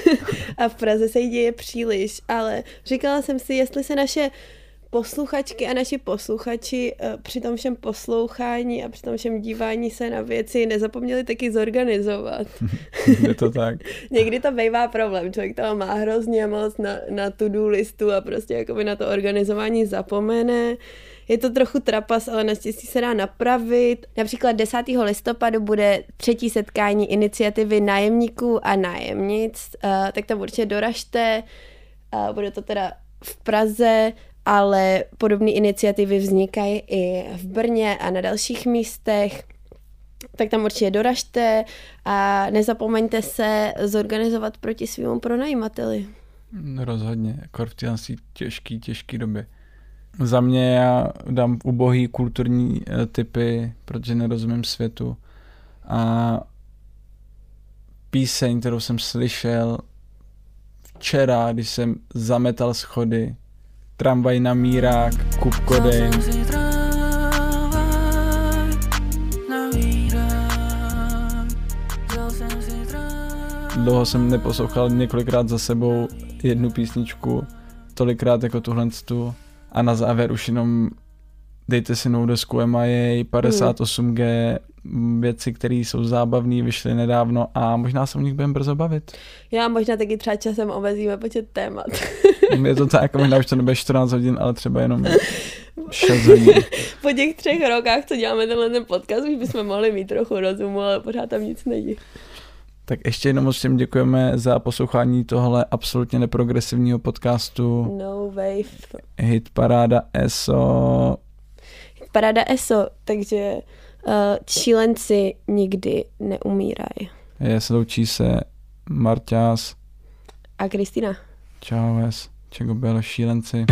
[laughs] a v Praze se jí děje příliš, ale říkala jsem si, jestli se naše posluchačky a naši posluchači eh, při tom všem poslouchání a při tom všem dívání se na věci nezapomněli taky zorganizovat. [laughs] Je to tak. [laughs] Někdy to bývá problém, člověk to má hrozně moc na, na to-do listu a prostě jakoby na to organizování zapomene. Je to trochu trapas, ale naštěstí se dá napravit. Například 10. listopadu bude třetí setkání iniciativy nájemníků a nájemnic, uh, tak tam určitě doražte. Uh, bude to teda v Praze ale podobné iniciativy vznikají i v Brně a na dalších místech. Tak tam určitě doražte a nezapomeňte se zorganizovat proti svým pronajímateli. Rozhodně, jako v téhle těžký, těžký době. Za mě já dám ubohý kulturní eh, typy, protože nerozumím světu. A píseň, kterou jsem slyšel včera, když jsem zametal schody, tramvaj na mírák, kup kodeň. dlouho jsem neposlouchal několikrát za sebou jednu písničku, tolikrát jako tuhle tu a na závěr už jenom dejte si novou desku MIA, 58G, věci, které jsou zábavné, vyšly nedávno a možná se o nich budeme brzo bavit. Já možná taky třeba časem omezíme počet témat. [laughs] [laughs] Je to tak, možná už to nebude 14 hodin, ale třeba jenom 6 hodin. [laughs] Po těch třech rokách, co děláme tenhle ten podcast, už bychom mohli mít trochu rozumu, ale pořád tam nic není. Tak ještě jednou moc všem děkujeme za poslouchání tohle absolutně neprogresivního podcastu. No Wave. Hit Paráda ESO. Hit Paráda ESO, takže uh, šílenci nikdy neumírají. Je, sloučí se Marťás a Kristina. Čau, čego bylo šílenci.